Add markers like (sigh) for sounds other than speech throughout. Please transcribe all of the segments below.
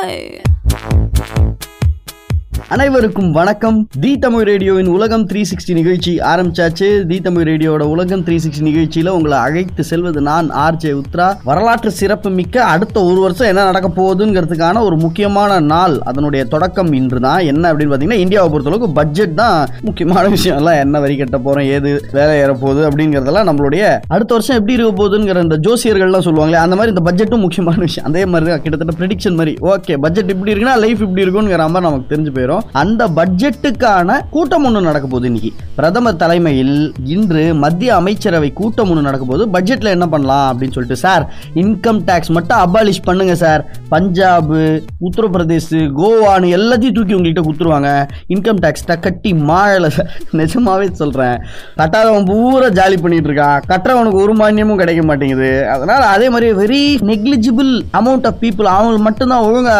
Bye. அனைவருக்கும் வணக்கம். தி தமிழ் ரேடியோவின் உலகம் த்ரீ சிக்ஸ்டி நிகழ்ச்சி ஆரம்பிச்சாச்சு. தி தமிழ் ரேடியோட உலகம் த்ரீ சிக்ஸ்டி நிகழ்ச்சியில உங்களை அழைத்து செல்வது நான் ஆர் ஜே உத்ரா. வரலாற்று சிறப்பு மிக்க அடுத்த ஒரு வருஷம் என்ன நடக்க போகுதுங்கிறதுக்கான ஒரு முக்கியமான நாள். அதனுடைய தொடக்கம் இன்று தான் என்ன அப்படின்னு பார்த்தீங்கன்னா இந்தியாவை பொறுத்தளவுக்கு பட்ஜெட் தான் முக்கியமான விஷயம். எல்லாம் என்ன வரி கட்ட போறோம் ஏது வேலை ஏற போகுது அப்படிங்கிறதெல்லாம் நம்மளுடைய அடுத்த வருஷம் எப்படி இருக்க போகுதுங்கிற இந்த ஜோசியர்கள்லாம் சொல்லுவாங்களே அந்த மாதிரி இந்த பட்ஜெட்டும் முக்கியமான விஷயம். அதே மாதிரி தான் கிட்டத்தட்ட ப்ரிடிக்ஷன் மாதிரி. ஓகே பட்ஜெட் இப்படி இருக்குன்னா லைஃப் இப்படி இருக்குங்கிற மாதிரி நமக்கு தெரிஞ்சு போயிடும் அந்த பட்ஜெட்டுக்கான கூட்டம் ஒன்று நடக்க போகுது இன்னைக்கு. பிரதமர் தலைமையில் இன்று மத்திய அமைச்சரவை கூட்டம் ஒன்று நடக்க போகுது. பட்ஜெட்ல என்ன பண்ணலாம் அப்படின்னு சொல்லிட்டு சார் இன்கம் டேக்ஸ் மட்டும் அபாலிஷ் பண்ணுங்க சார் பஞ்சாப் உத்தரப்பிரதேஷ் கோவான்னு எல்லாத்தையும் தூக்கி உங்கள்கிட்ட கொடுத்துருவாங்க. இன்கம் டேக்ஸ் கட்டி மாழலை சார் நிஜமாவே சொல்றேன். கட்டாதவன் பூரா ஜாலி பண்ணிட்டு இருக்கான். கட்டுறவனுக்கு ஒரு மானியமும் கிடைக்க மாட்டேங்குது. அதனால அதே மாதிரி very negligible amount of people அவங்க மட்டும்தான் ஒழுங்கா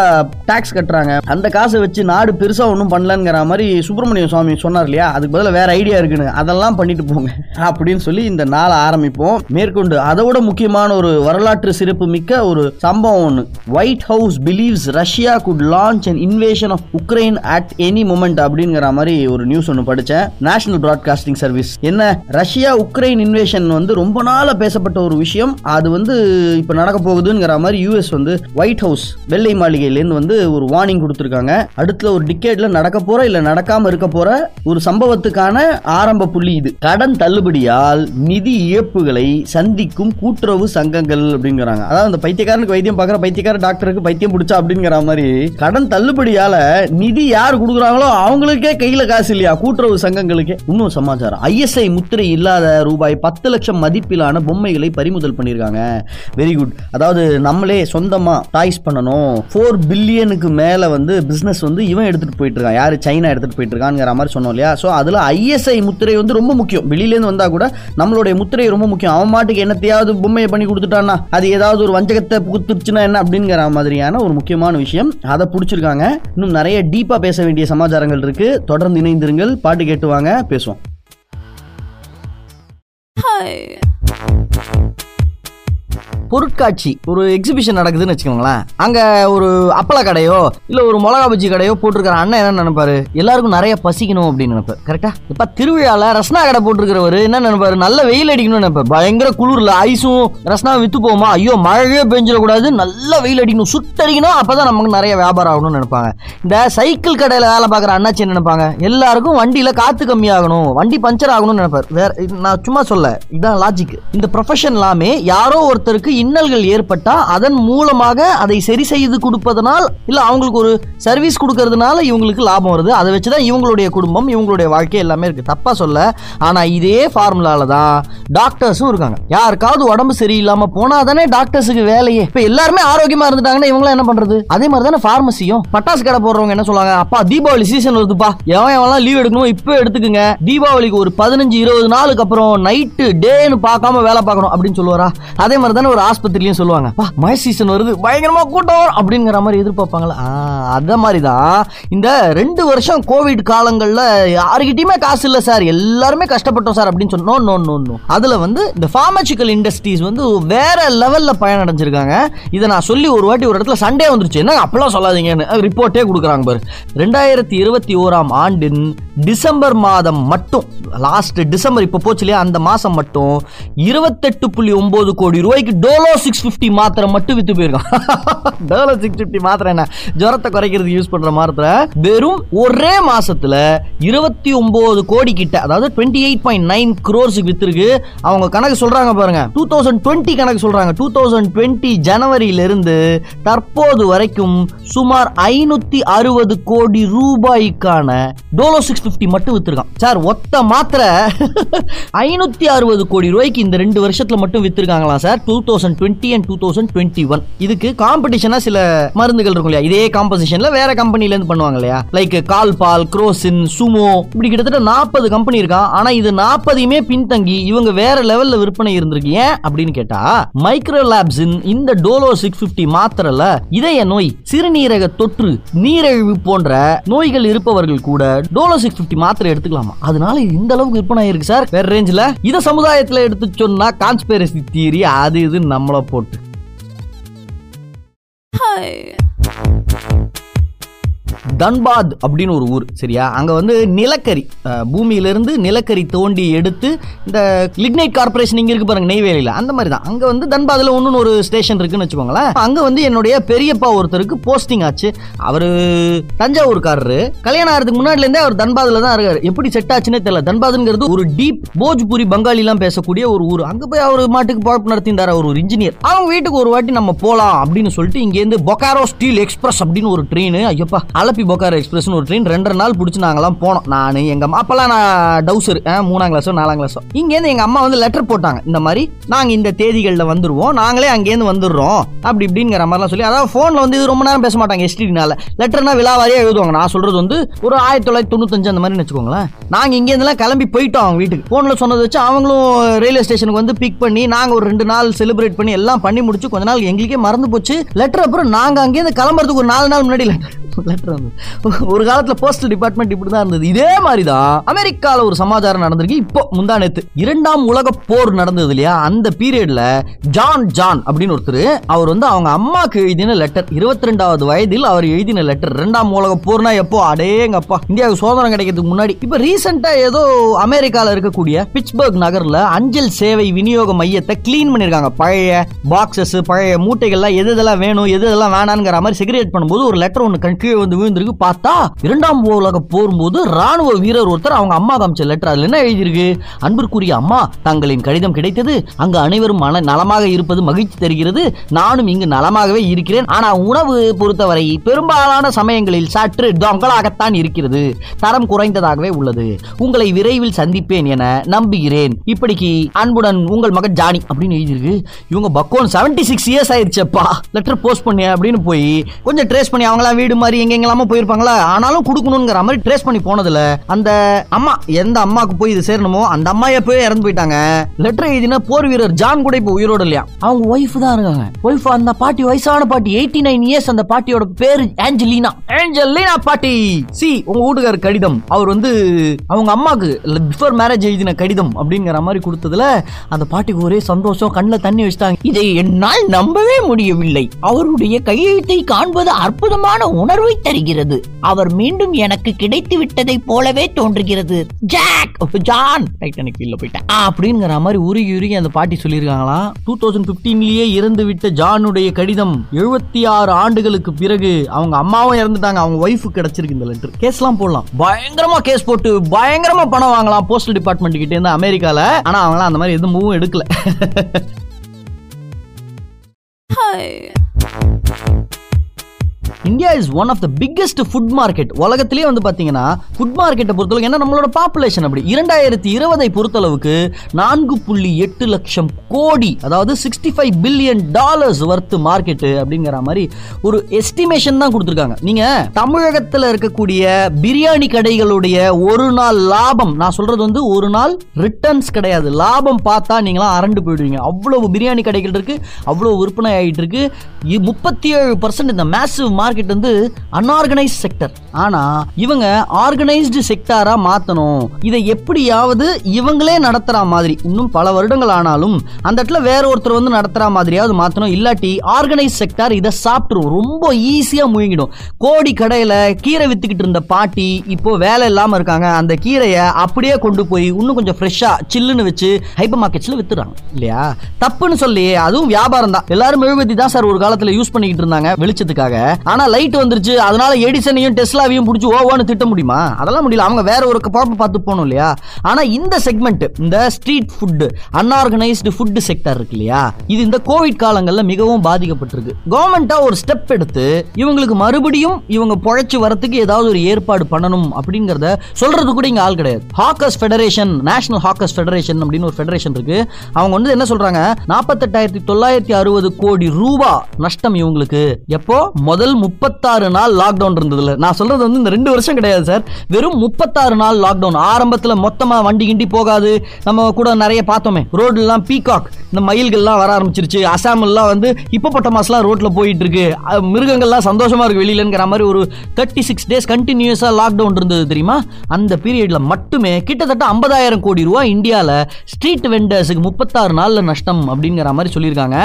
டேக்ஸ் கட்டுறாங்க. அந்த காசை வச்சு நாடு பெருசாக ஒன்றும் பண்ணலங்கிற மாதிரி சுப்பிரமணிய சுவாமி சொன்னார் இல்லையா? அதுக்கு பதிலாக வேற ஐடியா இருக்குன்னு. அதெல்லாம் பண்ணிட்டு போங்க. அப்படின்னு சொல்லி இந்த நாளை ஆரம்பிப்போம். மேற்கொண்டு அதை விட முக்கியமான ஒரு வரலாற்று சிறப்பு மிக்க ஒரு சம்பவம் ஒன்று White House believes Russia could launch and invasion of Ukraine at any moment அப்படிங்கிற மாதிரி ஒரு நியூஸ் ஒன்று படித்தேன் நேஷனல் பிராட்காஸ்டிங் சர்வீஸ் என்ன? ரஷ்யா உக்ரைன் இன்வேஷன் வந்து ரொம்ப நாளாக பேசப்பட்ட ஒரு விஷயம். அது வந்து இப்போ நடக்க போகுதுங்கிற மாதிரி யூஎஸ் வந்து ஒயிட் ஹவுஸ் வெள்ளை மாளிகையிலேருந்து வந்து ஒரு வார்னிங் கொடுத்துருக்காங்க. அடுத்த ஒரு டிகேட்ல நடக்க போற இல்ல நடக்காம இருக்க போற ஒரு சம்பவத்துக்கான ஆரம்ப புள்ளி இது. கடன் தள்ளுபடியால் நிதி இழப்புகளை சந்திக்கும் கூட்டுறவு சங்கங்கள் அப்படிங்கிறாங்க. அதாவது அந்த பைத்தியக்காரனுக்கு வைத்தியம் பார்க்குற பைத்தியக்கார டாக்டருக்கு பைத்தியம் பிடிச்சா அப்படிங்கிற மாதிரி கடன் தள்ளுபடியால நிதி யார் கொடுக்குறாங்களோ அவங்களுக்கே கையில காசு இல்லையா? கூட்டுறவு சங்கங்களுக்கே. இன்னும் சமாச்சாரம். ஐஎஸ்ஐ முத்திரை இல்லாத ரூபாய் பத்து லட்சம் மதிப்பிலான பொம்மைகளை பறிமுதல் பண்ணியிருக்காங்க வெரி குட் அதாவது நம்மளே சொந்தமா டாய்ஸ் பண்ணணும். ஃபோர் பில்லியனுக்கு மேல வந்து பிசினஸ் வந்து இவன் எடுத்துட்டு போயிட்டு இருக்கான் யாரு? சைனா எடுத்துட்டு போயிட்டு இருக்காங்கிற மாதிரி சொன்னோம் இல்லையா? ஸோ அதில் ஐஎஸ்ஐ முத்திரை வந்து ரொம்ப முக்கியம். வெளியிலேருந்து வந்தால் கூட நம்மளுடைய முத்திரை ரொம்ப முக்கியம். அவன் மாட்டுக்கு என்னத்தையாவது பொம்மையை பண்ணி கொடுத்துட்டான்னா அது ஏதாவது ஒரு வஞ்சகத்தை புகுத்துருச்சுன்னா என்ன அப்படிங்கிற மாதிரியான ஒரு முக்கியமான விஷயம். அதை பிடிச்சிருக்காங்க. இன்னும் நிறைய டீப்பாக பேச வேண்டிய சமாச்சாரங்கள் இருக்கு. தொடர்ந்து இணைந்திருங்கள். பாட்டு கேட்டு வாங்க. பேசுவோம். Hi. பொருட்காட்சி ஒரு எக்ஸிபிஷன் நடக்குதுன்னு வச்சுக்கோங்களேன். அங்க ஒரு அப்பள கடையோ இல்ல ஒரு மிளகா பஜ்ஜி கடையோ போட்டிருக்கிற அண்ணன் என்ன நினைப்பாரு? எல்லாருக்கும் நிறைய பசிக்கணும் அப்படின்னு நினைப்பாரு. கரெக்டா இப்ப திருவிழால ரஸ்னா கடை போட்டிருக்கிறவர் என்ன நினைப்பாரு? நல்ல வெயில் அடிக்கணும்னு நினைப்பாரு. பயங்கர குளிர்ல ஐஸும் ரஸ்னா வித்து போமா ஐயோ மழையே பெஞ்சிடக்கூடாது. நல்ல வெயில் அடிக்கணும். சுட்டடிக்கணும். அப்பதான் நமக்கு நிறைய வியாபாரம் ஆகணும்னு நினைப்பாங்க. இந்த சைக்கிள் கடையில வேலை பார்க்குற அண்ணாச்சி என்ன நினைப்பாங்க? எல்லாருக்கும் வண்டியில காத்து கம்மியாகணும். வண்டி பஞ்சர் ஆகணும்னு நினைப்பாரு. வேற நான் சும்மா சொல்ல இதான் லாஜிக் இந்த ப்ரொஃபஷன் எல்லாமே யாரோ ஒருத்தருக்கு இன்னல்கள் ஏற்பட்டா அதன் மூலமாக அதை சரி செய்து கொடுப்பதனால் இல்லை அவங்களுக்கு ஒரு சர்வீஸ் கொடுக்கறதுனால இவங்களுக்கு லாபம் வருது. அதை வச்சு தான் இவங்களுடைய குடும்பம் இவங்களுடைய வாழ்க்கை எல்லாமே இருக்குது தப்பாக சொல்ல ஆனால் இதே ஃபார்முலாவில் தான் டாக்டர்ஸும் இருக்காங்க. யாருக்காவது உடம்பு சரியில்லாமல் போனால் தானே டாக்டர்ஸுக்கு வேலையே. இப்போ எல்லாருமே ஆரோக்கியமாக இருந்துட்டாங்கன்னா இவங்களாம் என்ன பண்றது? அதே மாதிரி தானே ஃபார்மசியும் பட்டாசு கடை போடுறவங்க என்ன சொல்லுவாங்க? அப்பா தீபாவளி சீசன் வருதுப்பா. எவன் எவன்லாம் லீவ் எடுக்கணும் இப்போ எடுத்துக்கோங்க. தீபாவளிக்கு ஒரு பதினஞ்சு இருபது நாளுக்கு அப்புறம் நைட்டு டேன்னு பார்க்காம வேலை பார்க்கணும் அப்படின்னு சொல்லுவாரா? அதே மாதிரி தானே ஒரு ஆஸ்பத்திரிலையும் சொல்லுவாங்க "பா, மழை சீசன் வருது பயங்கரமா கூட்டம் வரும் அப்படிங்கிற மாதிரி எதிர்பார்ப்பாங்களா? ஆ, அத மாதிரி தான் இந்த ரெண்டு வருஷம் கோவிட் காலங்களில் யாருக்கிட்டையுமே காசு இல்லை சார். எல்லாருமே கஷ்டப்பட்டோம் சார் அப்படின்னு சொன்னோம். நோ நோ நோ வந்து இந்த ஃபார்மசிக்கல் இண்டஸ்ட்ரீஸ் வந்து வேற லெவலில் பயனடைஞ்சிருக்காங்க. இதை நான் சொல்லி ஒரு வாட்டி ஒரு இடத்துல சண்டே வந்துருச்சு. என்ன அப்பெல்லாம் சொல்லாதீங்கன்னு ரிப்போர்ட்டே கொடுக்குறாங்க பாரு. ரெண்டாயிரத்தி இருபத்தி ஓராம் ஆண்டின் டிசம்பர் மாதம் மட்டும் லாஸ்ட் டிசம்பர் இப்போ போச்சு இல்லையா அந்த மாதம் மட்டும் இருபத்தெட்டு புள்ளி ஒம்பது கோடி ரூபாய்க்கு டோலோ சிக்ஸ் ஃபிஃப்டி மாத்திரை மட்டும் வித்து போயிருக்கான். டோலோ சிக்ஸ் ஃபிஃப்டி மாத்திரை என்ன? ஜுரத்தை குறைக்கிறதுக்கு யூஸ் பண்ற மாத்திரை. வெறும் ஒரே மாசத்துல இருபத்தி ஒன்பது கோடி கிட்ட அதாவது டுவெண்ட்டி எயிட் பாயிண்ட் நைன் க்ரோர்ஸுக்கு வித்துருக்கு. அவங்க கணக்கு சொல்றாங்க பாருங்க. டூ தௌசண்ட் டுவெண்ட்டி கணக்கு சொல்றாங்க. டூ தௌசண்ட் டுவெண்ட்டி ஜனவரியில இருந்து தற்போது வரைக்கும் சுமார் ஐநூத்தி அறுபது கோடி ரூபாய்க்கான டோலோ சிக்ஸ் பிப்டி மட்டும் வித்திருக்கான். சார் ஒத்த மாத்திரை (laughs) ஐநூத்தி அறுபது கோடி ரூபாய்க்கு இந்த ரெண்டு வருஷத்துல மட்டும் வித்திருக்காங்களாம் sir. Two thousand twenty and two thousand twenty one இதுக்கு காம்படிஷனா சில மருந்துகள் இருக்கும் இல்லையா? இதே காம்போசிஷன்ல வேற கம்பெனில இருந்து பண்ணுவாங்க இல்லையா? லைக் கால்பால் குரோசின் சுமோ இப்படி கிட்டத்தட்ட நாற்பது கம்பெனி இருக்கான் ஆனா இது நாற்பதையுமே பின்தங்கி இவங்க வேற லெவல்ல விற்பனை இருந்திருக்கு. ஏன் அப்படின்னு கேட்டா மைக்ரோ லேப்ஸின் இந்த டோலோ சிக்ஸ் பிப்டி மாத்திரல இதய நோய் சிறுநீரக தொற்று நீரிழிவு போன்ற நோய்கள் இருப்பவர்கள் கூட டோலோ சிக்ஸ் பிப்டி மாத்திரை எடுத்துக்கலாமா? அதனால இந்த அளவுக்கு விற்பனை ஆயிருக்கு சார். வேற ரேஞ்சில் இதை சமுதாயத்தில் எடுத்து சொன்னா கான்ஸ்பேரசி தியரி அது இது நம்மள போட்டு Hi. தன்பாத் அப்படின்னு ஒரு ஊர் சரியா? அங்கே வந்து நிலக்கரி பூமியிலிருந்து நிலக்கரி தோண்டி எடுத்து இந்த லிக்னைட் கார்பரேஷன் இங்கே இருக்கு பாருங்க நெய்வேலியில். அந்த மாதிரி தான் அங்கே வந்து தன்பாதில் ஒன்றுன்னு ஒரு ஸ்டேஷன் இருக்குன்னு வச்சுக்கோங்களேன். அங்கே வந்து என்னுடைய பெரியப்பா ஒருத்தருக்கு போஸ்டிங் ஆச்சு. அவர் தஞ்சாவூர்காரரு. கல்யாணம் ஆகிறதுக்கு முன்னாடிலேருந்தே அவர் தன்பாதில் தான் இருக்கார். எப்படி செட் ஆச்சுன்னே தெரியல. தன்பாதுங்கிறது ஒரு டீப் போஜ்பூரி பங்காளிலாம் பேசக்கூடிய ஒரு ஊர். அங்கே போய் அவர் மாட்டுக்கு பழப்பு நடத்தியிருந்தாரு அவர் ஒரு இன்ஜினியர் அவங்க வீட்டுக்கு ஒரு வாட்டி நம்ம போகலாம் அப்படின்னு சொல்லிட்டு இங்கேருந்து பொக்காரோ ஸ்டீல் எக்ஸ்பிரஸ் அப்படின்னு ஒரு ட்ரெயின் ஐயப்பா அலப்பி பொக்காரோ எக்ஸ்பிரஸ் ஒரு ட்ரெயின் ரெண்டரை நாள் பிடிச்சி நாங்களாம் போனோம். நான் எங்க அம்மா அப்பெல்லாம் நான் டவுசர் மூணாம் கிளாஸோ நாலாம் கிளாஸோ இங்கேருந்து எங்கள் எங்க அம்மா வந்து லெட்டர் போட்டாங்க. இந்த மாதிரி நாங்கள் இந்த தேதிகளில் வந்துருவோம். நாங்களே அங்கேருந்து வந்துடுறோம். அப்படி இப்படிங்கிற மாதிரிலாம் சொல்லி அதாவது ஃபோனில் வந்து இது ரொம்ப நேரம் பேச மாட்டாங்க எஸ்டிடினால லெட்டர்னா விழாவாரியாக எழுதுவாங்க. நான் சொல்கிறது வந்து ஒரு ஆயிரத்தி தொள்ளாயிரத்தி தொண்ணூத்தஞ்சு அந்த மாதிரி வச்சுக்கோங்களேன். நாங்கள் இங்கேருந்துலாம் கிளம்பி போயிட்டோம் அவங்க வீட்டுக்கு. ஃபோனில் சொன்னதை வச்சு அவங்களும் ரயில்வே ஸ்டேஷனுக்கு வந்து பிக் பண்ணி நாங்கள் ஒரு ரெண்டு நாள் செலிப்ரேட் பண்ணி எல்லாம் பண்ணி முடிச்சு கொஞ்ச நாள் எங்களுக்கே மறந்து போச்சு. லெட்டர் அப்புறம் நாங்கள் அங்கேருந்து கிளம்புறதுக்கு ஒரு நாலு நாள் முன்னாடி லெட்டர் ஒரு காலத்துல போஸ்டல் டிபார்ட்மெண்ட் இப்படி தான் இருந்தது. இதே மாதிரி தான் அமெரிக்கால ஒரு சமாச்சாரம் நடந்திருக்கு. இப்போ முந்தா நேத்து இரண்டாம் உலக போர் நடந்தது இல்லையா? அந்த பீரியட்ல ஜான் ஜான் அப்படின்னு ஒருத்தர் அவர் வந்து அவங்க அம்மாக்கு எழுதின லெட்டர் இருபத்தி ரெண்டாவது வயதில் அவர் எழுதின லெட்டர் இரண்டாம் உலக போர்னா எப்போ? அடேங்கப்பா. இந்தியாவுக்கு சுதந்திரம் கிடைக்கிறதுக்கு முன்னாடி. இப்போ ரீசெண்டா ஏதோ அமெரிக்கால இருக்கக்கூடிய பிட்ஸ்பர்க் நகர்ல அஞ்சல் சேவை விநியோக மையத்தை கிளீன் பண்ணிருக்காங்க. பழைய பாக்ஸஸ் பழைய மூட்டைகள்லாம் எது எதெல்லாம் வேணும் எது இதெல்லாம் வேணாங்கிற மாதிரி செக்ரேட் பண்ணும்போது ஒரு லெட்டர் ஒன்று கீழே வந்து விழுந்திருக்கு. பார்த்தா இரண்டாம் உலக போகும்போது ராணுவ வீரர் ஒருத்தர் அவங்க அம்மா காமிச்ச லெட்டர் அதுல என்ன எழுதியிருக்கு? அன்பிற்குரிய அம்மா தங்களின் கடிதம் கிடைத்தது. அங்கு அனைவரும் மன நலமாக இருப்பது மகிழ்ச்சி தருகிறது. நானும் இங்கு நலமாகவே இருக்கிறேன். ஆனா உணவு பொறுத்தவரை பெரும்பாலான சமயங்களில் சற்று தொங்கலாகத்தான் இருக்கிறது. தரம் குறைந்ததாகவே உள்ளது. உங்களை விரைவில் சந்திப்பேன் என நம்புகிறேன். இப்படிக்கு அன்புடன் உங்கள் மகன் ஜானி அப்படின்னு எழுதியிருக்கு. இவங்க பக்கோன் செவன்டி சிக்ஸ் இயர்ஸ் ஆயிடுச்சப்பா. லெட்டர் போஸ்ட் பண்ணி அப்படின்னு போய் கொஞ்சம் ட்ரேஸ் பண்ணி அவங்களாம் வீடு மாதிரி எங்க எங்கெல்லாமோ போயிருப்பாங்களா? ஆனாலும் கொடுக்கணுங்கிற மாதிரி ட்ரேஸ் பண்ணி போனதுல அந்த அம்மா எந்த அம்மாக்கு போய் இது சேரணுமோ அந்த அம்மா எப்பவே இறந்து போயிட்டாங்க. லெட்டர் எழுதின போர் வீரர் ஜான் கூட இப்போ உயிரோட இல்லையா? அவங்க ஒய்ஃப் தான் இருக்காங்க. ஒய்ஃப் அந்த பாட்டி வயசான பாட்டி எயிட்டி நைன் இயர்ஸ் அந்த பாட்டியோட பேரு ஆஞ்சலினா ஆஞ்சலினா பாட்டி. சி உங்க வீட்டுக்கார கடிதம். அவர் வந்து அவங்க அம்மாக்கு பிஃபோர் மேரேஜ் எழுதின கடிதம் அப்படிங்கிற மாதிரி கொடுத்ததுல அந்த பாட்டிக்கு ஒரே சந்தோஷம். கண்ணில் தண்ணி வச்சுட்டாங்க. இதை என்னால் நம்பவே முடியவில்லை. அவருடைய கையெழுத்தை காண்பது அற்புதமான உணர்வை. தருகிறது. அவர் மீண்டும் எனக்கு கிடைத்து விட்டதை போலவே தோன்றுகிறது. ஜாக் ஜான் டைட்டானிக் ஃபீல்ல போயிட்டேன். அப்படிங்கிற மாதிரி உருகி உருகி அந்த பாட்டி சொல்லியிருக்காங்களாம் டூ தௌசண்ட் பிப்டீன்லயே இறந்து விட்ட ஜானுடைய கடிதம் எழுபத்தி ஆறு ஆண்டுகளுக்கு பிறகு அவங்க அம்மாவும் இறந்துட்டாங்க அவங்க ஒய்ஃபு கிடைச்சிருக்கு இந்த லெட்டர் கேஸ்லாம் போடலாம். பயங்கரமா கேஸ் போட்டு பயங்கரமா பணம் வாங்கலாம் போஸ்டல் டிபார்ட்மெண்ட் கிட்ட இருந்து அமெரிக்கால. ஆனா அவங்களாம் அந்த மாதிரி எதுவும் மூவும் எடுக்கல. India is one of the biggest food market உலகத்திலே வந்து பார்த்தீங்கன்னா ஃபுட் மார்க்கெட்டை பொறுத்தளவுக்கு ஏன்னா நம்மளோட பாப்புலேஷன் அப்படி. இரண்டாயிரத்தி இருபதை பொறுத்தளவுக்கு நான்கு புள்ளி எட்டு லட்சம் கோடி அதாவது sixty five billion dollars worth market அப்படிங்கிற மாதிரி ஒரு எஸ்டிமேஷன் தான் கொடுத்துருக்காங்க. நீங்க தமிழகத்தில் இருக்கக்கூடிய பிரியாணி கடைகளுடைய ஒரு நாள் லாபம் நான் சொல்றது வந்து ஒரு நாள் ரிட்டர்ன்ஸ் கிடையாது. லாபம் பார்த்தா நீங்களாம் அரண்டு போயிடுவீங்க. அவ்வளவு பிரியாணி கடைகள் இருக்கு அவ்வளவு விற்பனை ஆகிட்டு இருக்கு. முப்பத்தி ஏழு பர்சன்ட் இந்த மேசிவ் மார்க்கெட் வந்து அன்ஆர்கனைஸ் செக்டர் ஆனா இவங்க ஆர்கனைஸ்டு செக்டாரா மாத்தணும். இதை எப்படியாவது இவங்களே நடத்துற மாதிரி இன்னும் பல வருடங்கள் ஆனாலும் அந்த இடத்துல வேற ஒருத்தர் வந்து நடத்துற மாதிரியாவது மாத்தணும். இல்லாட்டி ஆர்கனைஸ் செக்டார் இதை சாப்பிட்டுரும். ரொம்ப ஈஸியா முழுங்கிடும். கோடி கடையில கீரை வித்துக்கிட்டு இருந்த பாட்டி இப்போ வேலை இல்லாம இருக்காங்க. அந்த கீரையை அப்படியே கொண்டு போய் இன்னும் கொஞ்சம் ஃப்ரெஷ்ஷா சில்லுன்னு வச்சு ஹைப்பர் மார்க்கெட்ஸ்ல வித்துறாங்க இல்லையா? தப்புன்னு சொல்லி அதுவும் வியாபாரம் தான். எல்லாரும் மெழுகுவத்தி தான் சார் ஒரு காலத்துல யூஸ் பண்ணிக்கிட்டு இருந்தாங்க வெளிச்சத்துக்காக. ஆனா லைட் வந்துருச்சு. அதனால எடிசனையும் டெஸ்லாவையும் பிடிச்சி ஓவான்னு திட்ட முடியுமா? அதெல்லாம் முடியல. அவங்க வேற ஒரு குழப்பம் பார்த்து போகணும் இல்லையா? ஆனா இந்த செக்மெண்ட் இந்த street food unorganised food sector இருக்கு இல்லையா? இது இந்த கோவிட் காலங்கள்ல மிகவும் பாதிக்கப்பட்டிருக்கு. கவர்மெண்டா ஒரு ஸ்டெப் எடுத்து இவங்களுக்கு மறுபடியும் இவங்க பொழைச்சு வரத்துக்கு ஏதாவது ஒரு ஏற்பாடு பண்ணணும் அப்படிங்கறத சொல்றது கூட இங்க ஆள் கிடையாது. Hawkers federation national hawkers federation அப்படின்னு ஒரு ஃபெடரேஷன் இருக்கு. அவங்க வந்து என்ன சொல்றாங்க? நாற்பத்தெட்டாயிரத்தி தொள்ளாயிரத்தி அறுபது கோடி ரூபா நஷ்டம் இவங்களுக்கு. எப்போ? முதல் முப்பத்தாறு நாள் லாக்டவுன் இருந்ததுல நான் சொல்றது வந்து இந்த ரெண்டு வருஷம் கிடையாது சார் வெறும் முப்பத்தாறு நாள் லாக்டவுன் ஆரம்பத்தில் மொத்தமாக வண்டி கிண்டி போகாது. நம்ம கூட நிறைய பார்த்தோமே. ரோடுலாம் பீகாக் இந்த மயில்கள்லாம் வர ஆரம்பிச்சிருச்சு. அசாம்லாம் வந்து ஹிப்போபொட்டமாஸ்லாம் ரோட்டில் போயிட்டு இருக்கு மிருகங்கள்லாம் சந்தோஷமாக இருக்கு வெளியிலங்கிற மாதிரி ஒரு தேர்ட்டி சிக்ஸ் டேஸ் கண்டினியூஸாக லாக்டவுன் இருந்தது தெரியுமா? அந்த பீரியடில் மட்டுமே கிட்டத்தட்ட ஐம்பதாயிரம் கோடி ரூபாய் இந்தியாவில் ஸ்ட்ரீட் வெண்டர்ஸுக்கு முப்பத்தாறு நாளில் நஷ்டம் அப்படிங்கிற மாதிரி சொல்லியிருக்காங்க.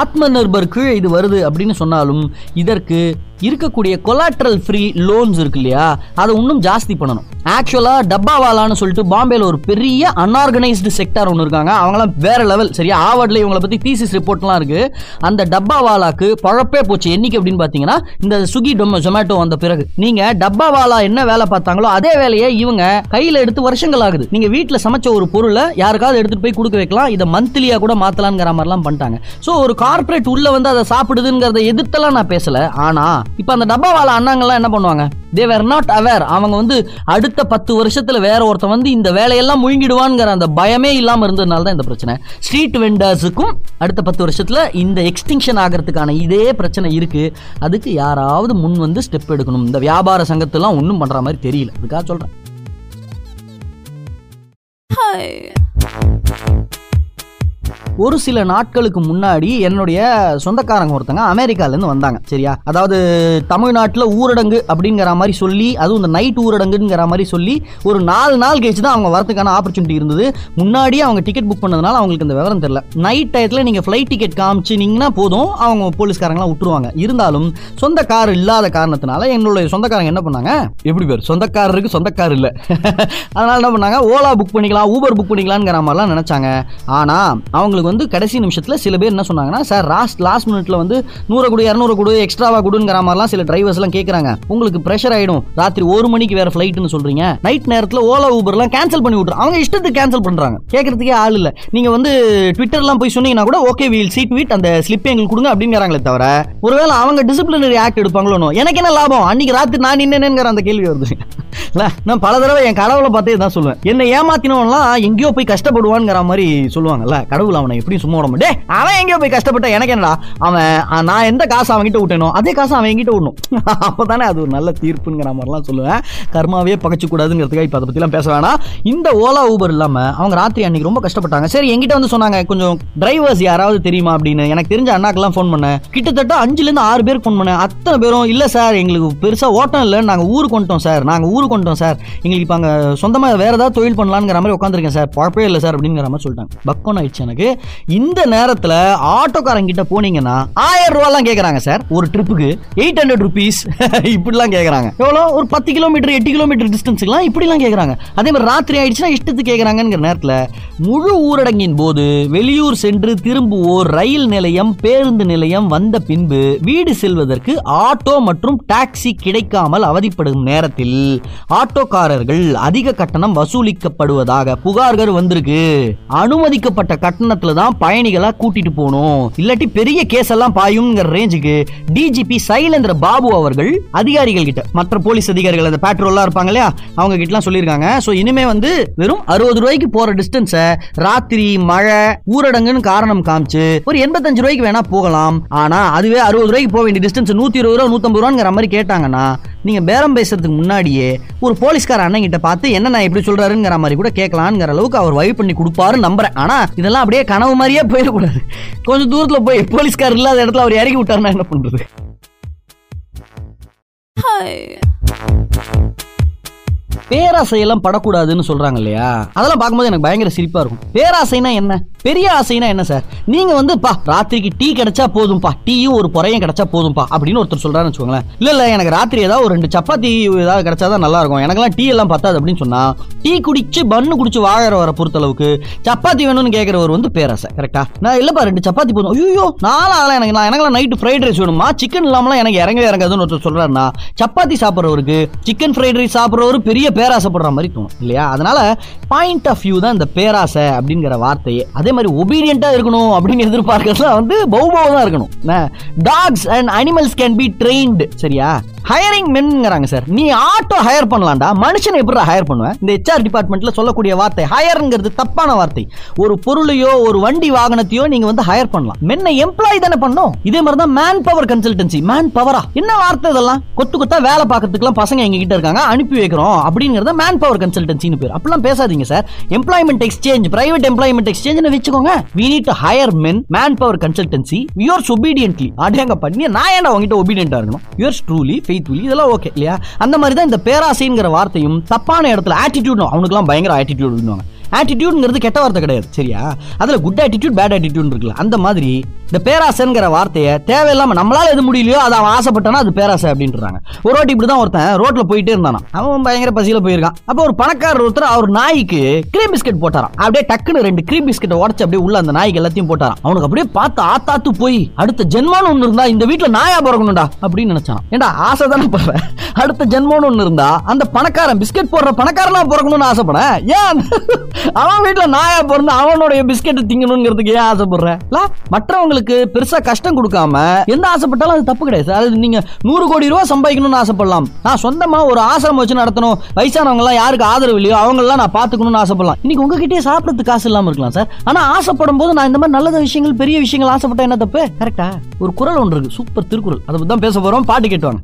ஆத்ம நிர்பர் கீழே இது வருது அப்படின்னு சொன்னாலும் இதற்கு இருக்கக்கூடிய கொலாட்ரல் ஃப்ரீ லோன்ஸ் இருக்கு இல்லையா? அதை இன்னும் ஜாஸ்தி பண்ணணும். ஆக்சுவலா டப்பாவாலான்னு சொல்லிட்டு பாம்பேல ஒரு பெரிய அன்ஆர்கனைஸ்டு செக்டார் ஒன்று இருக்காங்க. அவங்களாம் வேற லெவல் சரியா? ஆவர்ட்ல இவங்களை பத்தி தீசிஸ் ரிப்போர்ட்லாம் இருக்கு. அந்த டப்பாவாலாக்கு பழப்பே போச்சு. என்னைக்கு அப்படின்னு பாத்தீங்கன்னா இந்த சுகி டொம்ம ஜொமேட்டோ வந்த பிறகு. நீங்க டப்பாவாலா என்ன வேலை பார்த்தாங்களோ அதே வேலையை இவங்க கையில எடுத்து வருஷங்கள் ஆகுது. நீங்க வீட்டுல சமைச்ச ஒரு பொருளை யாருக்காவது எடுத்துகிட்டு போய் கொடுக்க வைக்கலாம். இதை மந்த்லியா கூட மாற்றலாங்கிற மாதிரிலாம் பண்ணிட்டாங்க. ஸோ ஒரு கார்ப்பரேட் உள்ள வந்து அதை சாப்பிடுதுங்கிறத எதிர்த்தெல்லாம் நான் பேசல. ஆனா இப்போ அந்த டப்பாவாலா அண்ணாங்கெல்லாம் என்ன பண்ணுவாங்க? தே வேர் நாட் அவேர் அவங்க வந்து அடுத்த பத்து வருஷத்தில் வேற ஒருத்தன் வந்து இந்த வேலையெல்லாம் முழுங்கிடுவான்ங்கிற அந்த பயமே இல்லாமல் இருந்ததுனால தான் இந்த பிரச்சனை. ஸ்ட்ரீட் வெண்டர்ஸுக்கும் அடுத்த பத்து வருஷத்தில் இந்த எக்ஸ்டிங்ஷன் ஆகிறதுக்கான இதே பிரச்சனை இருக்கு. அதுக்கு யாராவது முன் வந்து ஸ்டெப் எடுக்கணும். இந்த வியாபார சங்கத்தெல்லாம் ஒன்றும் பண்ணுற மாதிரி தெரியல. அதுக்காக சொல்கிறேன் ஒரு சில நாட்களுக்கு முன்னாடி என்னுடைய சொந்தக்காரங்க ஒருத்தங்க அமெரிக்காலேருந்து வந்தாங்க சரியா? அதாவது தமிழ்நாட்டில் ஊரடங்கு அப்படிங்கிற மாதிரி சொல்லி அதுவும் இந்த நைட் ஊரடங்குங்கிற மாதிரி சொல்லி ஒரு நாலு நாள் கழிச்சு தான் அவங்க வரதுக்கான ஆப்பர்ச்சுனிட்டி இருந்தது. முன்னாடியே அவங்க டிக்கெட் புக் பண்ணதுனால அவங்களுக்கு இந்த விவரம் தெரியல. நைட் டயத்தில் நீங்கள் ஃப்ளைட் டிக்கெட் காமிச்சினீங்கன்னா போதும் அவங்க போலீஸ்காரங்களாம் விட்டுருவாங்க. இருந்தாலும் சொந்த கார் இல்லாத காரணத்தினால எங்களுடைய சொந்தக்காரங்க என்ன பண்ணாங்க? எப்படி பேர் சொந்தக்காரருக்கு சொந்தக்கார் இல்லை. (laughs) அதனால என்ன பண்ணாங்க? ஓலா புக் பண்ணிக்கலாம் ஊபர் புக் பண்ணிக்கலாம்ங்கிற மாதிரிலாம் நினச்சாங்க. ஆனால் அவங்களுக்கு வந்து கடைசி நிமிஷத்தில் சில பேர் என்ன சொன்னாங்கன்னா சார் லாஸ்ட் லாஸ்ட் மினிட்ல வந்து நூறு கொடு இரநூறு கொடு எக்ஸ்ட்ராவா கொடுங்கிற மாதிரிலாம் சில டிரைவர்ஸ் எல்லாம் கேட்கறாங்க உங்களுக்கு ப்ரெஷர் ஆயிடும். ராத்திரி ஒரு மணிக்கு வேற ஃபிளைட்னு சொல்றீங்க. நைட் நேரத்தில் ஓலா ஊபர்லாம் கேன்சல் பண்ணி விட்டுரு. அவங்க இஷ்டத்துக்கு கேன்சல் பண்றாங்க. கேட்கறதுக்கே ஆள் இல்ல. நீங்க வந்து ட்விட்டர்லாம் போய் சொன்னீங்கன்னா கூட ஓகே வீல் சீட் வீட் அந்த ஸ்லிப் எங்களுக்கு கொடுங்க அப்படிங்கிறாங்களே தவிர ஒருவேளை அவங்க டிசிப்ளினரி ஆக்ட் எடுப்பாங்களோ எனக்கு என்ன லாபம்? அன்னைக்கு ராத்திரி நான் நின்னேங்கிற அந்த கேள்வி வருது. நான் பல தடவை என் கடவுளை பார்த்தே தான் சொல்லுவேன் என்னை ஏமாத்தினவன்லாம் எங்கேயோ போய் கஷ்டப்படுவான்ங்கிற மாதிரி சொல்லுவாங்கல்ல கடவுள் அவன் எப்படியும் சும்மா விட மாட்டே அவன் எங்கேயோ போய் கஷ்டப்பட்ட எனக்கு என்னடா? அவன் நான் எந்த காசு அவன்கிட்ட விட்டேனோ அதே காசு அவன் என்கிட்ட விடணும் (laughs) அப்போதானே அது ஒரு நல்ல தீர்ப்புங்கிற மாதிரிலாம் சொல்லுவேன். கர்மாவே பகச்சு கூடாதுங்கிறதுக்காக இப்போ அதை பற்றிலாம் பேச வேணாம். இந்த ஓலா ஊபர் இல்லாமல் அவங்க ராத்திரி அன்னைக்கு ரொம்ப கஷ்டப்பட்டாங்க. சரி எங்கிட்ட வந்து சொன்னாங்க கொஞ்சம் டிரைவர்ஸ் யாராவது தெரியுமா அப்படின்னு. எனக்கு தெரிஞ்ச அண்ணாக்கெல்லாம் ஃபோன் பண்ணேன். கிட்டத்தட்ட அஞ்சுலேருந்து ஆறு பேருக்கு ஃபோன் பண்ணேன். அத்தனை பேரும் இல்லை சார் எங்களுக்கு பெருசாக ஓட்டம் இல்லை நாங்கள் ஊருக்கு வந்துட்டோம் சார். நாங்கள் ஊருக்கு வந்துட்டோம் சார். எங்களுக்கு இப்போ அங்கே சொந்தமாக வேறு ஏதாவது தொழில் பண்ணலாங்கிற மாதிரி உட்காந்துருக்கேன் சார். பழப்பே இல்லை சார் அப்படிங்கிற மாதிரி சொல்லிட்டாங்க. பக்கம் ஆயிடுச்சு எனக்கு. இந்த நேரத்தில் ஆட்டோக்காரங்கிட்ட போனீங்கன்னா ஆயிரம் ரூபாலாம் கேட்குறாங்க சார். ஒரு ட்ரிப்புக்கு எயிட் ஹண்ட்ரட் ருபீஸ் இப்படிலாம் கேட்குறாங்க எவ்வளோ? ஒரு பத்து கிலோமீட்டர் எட்டு கிலோமீட்டர் டிஸ்டன்ஸுக்குலாம் இப்படிலாம் கேட்குறாங்க அதே மாதிரி ராத்திரி ஆயிடுச்சுன்னா இஷ்டத்துக்கு கேட்குறாங்கிற நேரத்தில் முழு ஊரடங்கின் போது வெளியூர் சென்று திரும்புவோர் ரயில் நிலையம் பேருந்து நிலையம் வந்த பின்பு வீடு செல்வதற்கு ஆட்டோ மற்றும் டாக்ஸி கிடைக்காமல் அவதிப்படும் நேரத்தில் ஆட்டோக்காரர்கள் அதிக கட்டணம் வசூலிக்கப்படுவதாக புகார்கள் வந்திருக்கு. அனுமதிக்கப்பட்ட கட்டணத்தில் தான் பயணிகளா கூட்டிட்டு போகணும். இல்லாட்டி பெரிய கேஸ் எல்லாம் பாயுங்கிற ரேஞ்சுக்கு டிஜிபி சைலேந்திர பாபு அவர்கள் அதிகாரிகள் கிட்ட மற்ற போலீஸ் அதிகாரிகள் அந்த பேட்ரோல்லாம் இருப்பாங்க இல்லையா அவங்க கிட்டலாம் சொல்லியிருக்காங்க. ஸோ இனிமே வந்து வெறும் அறுபது ரூபாய்க்கு போற டிஸ்டன்ஸை ராத்திரி மழை ஊரடங்குன்னு காரணம் காமிச்சு ஒரு எண்பத்தஞ்சு ரூபாய்க்கு வேணா போகலாம். ஆனா அதுவே அறுபது ரூபாய்க்கு போக வேண்டிய டிஸ்டன்ஸ் நூத்தி இருபது ரூபா நூத்தம்பது ரூபாங்கிற மாதிரி கேட்டாங்கன்னா நீங்க பேரம் பேசுறதுக்கு முன்னாடியே ஒரு போலீஸ்கார அண்ணன் கிட்ட பார்த்து என்ன நான் எப்படி சொல்றாருங்கிற மாதிரி கூட கேட்கலாங்கிற அளவுக்கு அவர் வழி பண்ணி கொடுப்பாருன்னு நம்புறேன். ஆனா இதெல்லாம் அப்படியே கனவு மாதிரியே போயிடக்கூடாது. கொஞ்சம் தூரத்துல போய் போலீஸ்கார் இல்லாத இடத்துல அவர் இறக்கி விட்டாருன்னா என்ன பண்றது? பேராசையெல்லாம் படக்கூடாதுன்னு சொல்றாங்க இல்லையா? அதெல்லாம் பார்க்கும்போது எனக்கு பயங்கர சிரிப்பா இருக்கும். பேராசைனா என்ன? பெரிய ஆசைனா என்ன சார் நீங்க வந்து பா ராத்திரிக்கு டீ கிடைச்சா போதும்பா டீயும் ஒரு புறையும் கிடைச்சா போதும்பா அப்படின்னு ஒருத்தர் சொல்றாருன்னு வச்சுக்கோங்களேன். இல்ல இல்ல எனக்கு ராத்திரி ஏதாவது ஒரு ரெண்டு சப்பாத்தி ஏதாவது கிடைச்சாதான் நல்லா இருக்கும் எனக்கெல்லாம் டீ எல்லாம் பத்தாது அப்படின்னு சொன்னா டீ குடிச்சு பன்னு குடிச்சு வாழற வர பொறுத்தளவுக்கு சப்பாத்தி வேணும்னு கேட்கறவர் வந்து பேராசை கரெக்டா நான் இல்லப்பா ரெண்டு சப்பாத்தி போதும். ஐயோ நாலு அதெல்லாம் எனக்கு நான் எனக்கெல்லாம் நைட்டு ஃப்ரைட் ரைஸ் வேணுமா? சிக்கன் இல்லாமலாம் எனக்கு இறங்கவே இறங்காதுன்னு ஒருத்தர் சொல்றாருன்னா சப்பாத்தி சாப்பிட்றவருக்கு சிக்கன் ஃப்ரைட் ரைஸ் சாப்பிட்றவரு பெரிய பேராசைப்படுற மாதிரி தோணும் இல்லையா? அதனால பாயிண்ட் ஆஃப் வியூ தான் இந்த பேராசை அப்படிங்கிற வார்த்தையே. அதே மாதிரி ஒபீடியண்டா இருக்கணும் அப்படின்னு எதிர்பார்க்கறதுலாம் வந்து பௌபவ தான் இருக்கணும். Dogs and animals can be trained சரியா? ஹையரிங் மென்ங்கிறாங்க சார் நீ ஆட்டோ ஹையர் பண்ணலாம்டா. மனுஷனை எப்படி ஹையர் பண்ணுவேன் இந்த ஹெச்ஆர் டிபார்ட்மெண்ட்ல சொல்லக்கூடிய வார்த்தை ஹையர்ங்கிறது தப்பான வார்த்தை. ஒரு பொருளையோ ஒரு வண்டி வாகனத்தையோ நீங்க வந்து ஹையர் பண்ணலாம். மென்னை எம்ப்ளாய் தானே பண்ணும் இதே மாதிரி தான் மேன் பவர் கன்சல்டன்சி மேன் பவரா என்ன வார்த்தை இதெல்லாம்? கொத்து கொத்தா வேலை பார்க்கறதுக்குலாம் பசங்க எங்க கிட்ட இருக்காங்க அனுப்பி வைக்கிறோம் அப்படிங்கறத மேன் பவர் கன்சல்டன்சின்னு பேர். அப்படிலாம் பேசாதீங்க sir employment exchange private employment exchange வச்சுக்கோங்க. We need to hire men man power consultancy yours obediently அடேங்க பண்ணி நான் ஏன்டா உங்ககிட்ட ஒபீடியண்டா இருக்கணும்? Yours ட்ரூலி ஃபெய்த்ஃபுல்லி இதெல்லாம் ஓகே இல்லையா? அந்த மாதிரி தான் இந்த பேராசைங்கிற வார்த்தையும் தப்பான இடத்துல ஆட்டிடியூட் அவனுக்குலாம் பயங்கர ஆட்டிடியூட் ஆட்டிடியூடுங்கிறது கெட்ட வார்த்தை கிடையாது சரியா? அதுல குட் ஆட்டிடியூட் பேட் ஆட்டிடியூட் இருக்குல்ல அந்த மாதிரி இந்த பேராசைங்கிற வார்த்தையை தேவையில்லாமல் நம்மளால எது முடியலையோ அதை அவன் ஆசைப்பட்டானா அது பேராசை அப்படின்றாங்க. ஒரு வாட்டி இப்படி தான் ஒருத்தன் ரோட்டில் போயிட்டே இருந்தானா அவன் பயங்கர பசியில் போயிருக்கான். அப்போ ஒரு பணக்காரர் ஒருத்தர் அவர் நாய்க்கு கிரீம் பிஸ்கட் போட்டாரான் அப்படியே டக்குன்னு ரெண்டு கிரீம் பிஸ்கட்டை உடச்சு அப்படியே உள்ள அந்த நாய்க்கு எல்லாத்தையும் போட்டாரான் அவனுக்கு அப்படியே பார்த்து ஆத்தாத்து போய் அடுத்த ஜென்மான்னு ஒன்று இருந்தா இந்த வீட்டில் நாயா பிறக்கணும்டா அப்படின்னு நினைச்சான் ஏண்டா ஆசை தானே படுறேன் அடுத்த ஜென்மம்னு ஒன்று இருந்தா அந்த பணக்காரன் பிஸ்கட் போடுற பணக்காரனா பிறக்கணும்னு ஆசைப்படேன் ஏன்? அவன் வீட்டில் நாயா பிறந்து அவனுடைய பிஸ்கெட் திங்கணுங்கிறதுக்கு ஏன் ஆசைப்படுறேன் மற்றவங்களுக்கு உங்களுக்கு பெருசா கஷ்டம் கொடுக்காம எந்த ஆசைப்பட்டாலும் அது தப்பு கிடையாது. சார் அது நீங்க நூறு கோடி ரூபாய் சம்பாதிக்கணும்னு ஆசைப்படலாம். நான் சொந்தமா ஒரு ஆசிரமம் வச்சு நடத்தணும். வயசானவங்க எல்லாம் யாருக்கு ஆதரவு இல்லையோ அவங்க எல்லாம் நான் பாத்துக்கணும்னு ஆசைப்படலாம். இன்னைக்கு உங்ககிட்டயே சாப்பிடறதுக்கு காசு இல்லாம இருக்கலாம் சார். ஆனா ஆசைப்படும் போது நான் இந்த மாதிரி நல்ல விஷயங்கள் பெரிய விஷயங்கள் ஆசைப்பட்டா என்ன தப்பு? கரெக்டா ஒரு குரல் ஒன்று இருக்கு. சூப்பர் திருக்குறள். அதை பத்தி தான் பேச போறோம். பாட்டு கேட்டுவாங்க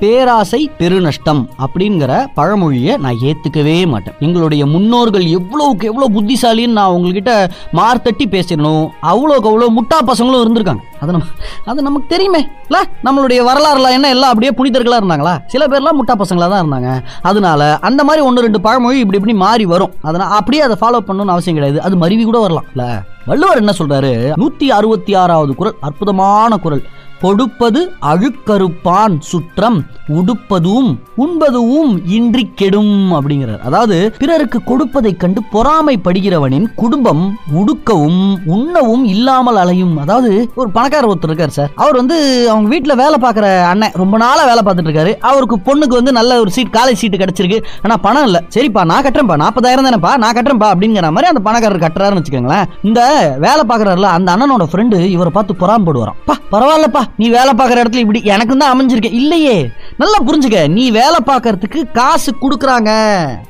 பேராசை பெருநஷ்டம் அப்படிங்கிற பழமொழியை நான் ஏத்துக்கவே மாட்டேன். எங்களுடைய முன்னோர்கள் எவ்வளவுக்கு எவ்வளவு புத்திசாலின்னு நான் உங்ககிட்ட மார்த்தட்டி பேசிடணும் அவ்வளோக்கு அவ்வளோ முட்டா பசங்களும் இருந்திருக்காங்க. அது நம்ம அது நமக்கு தெரியுமே. இல்லை நம்மளுடைய வரலாறுல என்ன எல்லாம் அப்படியே புனிதர்களாக இருந்தாங்களா? சில பேர்லாம் முட்டா பசங்களாக தான் இருந்தாங்க. அதனால அந்த மாதிரி ஒன்று ரெண்டு பழமொழி இப்படி இப்படி மாறி வரும். அதனால் அப்படியே அதை ஃபாலோ பண்ணணும்னு அவசியம் கிடையாது. அது மருவி கூட வரலாம். இல்லை வள்ளுவர் என்ன சொல்கிறாரு நூற்றி அறுபத்தி ஆறாவது குரல் அற்புதமான குரல். கொடுப்பது அழுக்கறுப்பான் சுற்றம் உடுப்பதும் உண்பதும் இன்றி கெடும் அப்படிங்கிறார். அதாவது பிறருக்கு கொடுப்பதை கண்டு பொறாமைப்படுகிறவனின் குடும்பம் உடுக்கவும் உண்ணவும் இல்லாமல் அலையும். அதாவது ஒரு பணக்கார ஒருத்தர் இருக்கார் சார். அவர் வந்து அவங்க வீட்டில் வேலை பார்க்குற அண்ணன் ரொம்ப நாளாக வேலை பார்த்துட்டு இருக்காரு. அவருக்கு பொண்ணுக்கு வந்து நல்ல ஒரு சீட் காலேஜ் சீட்டு கிடைச்சிருக்கு. ஆனால் பணம் இல்லை. சரிப்பா நான் கட்டுறேன்ப்பா. நாற்பதாயிரம் தானேப்பா. நான் கட்டுறேன்ப்பா அப்படிங்கிற மாதிரி அந்த பணக்காரர் கட்டுறாருன்னு வச்சுக்கோங்களேன். இந்த வேலை பார்க்கறாருல அந்த அண்ணனோட ஃப்ரெண்டு இவரை பார்த்து பொறாமப்படுவாராம். பா பரவாயில்லப்பா. நீ வேலை பார்க்குற இடத்துல இப்படி எனக்கு தான் அமைஞ்சிருக்க. இல்லையே. நல்லா புரிஞ்சுக்க. நீ வேலை பார்க்கறதுக்கு காசு கொடுக்குறாங்க.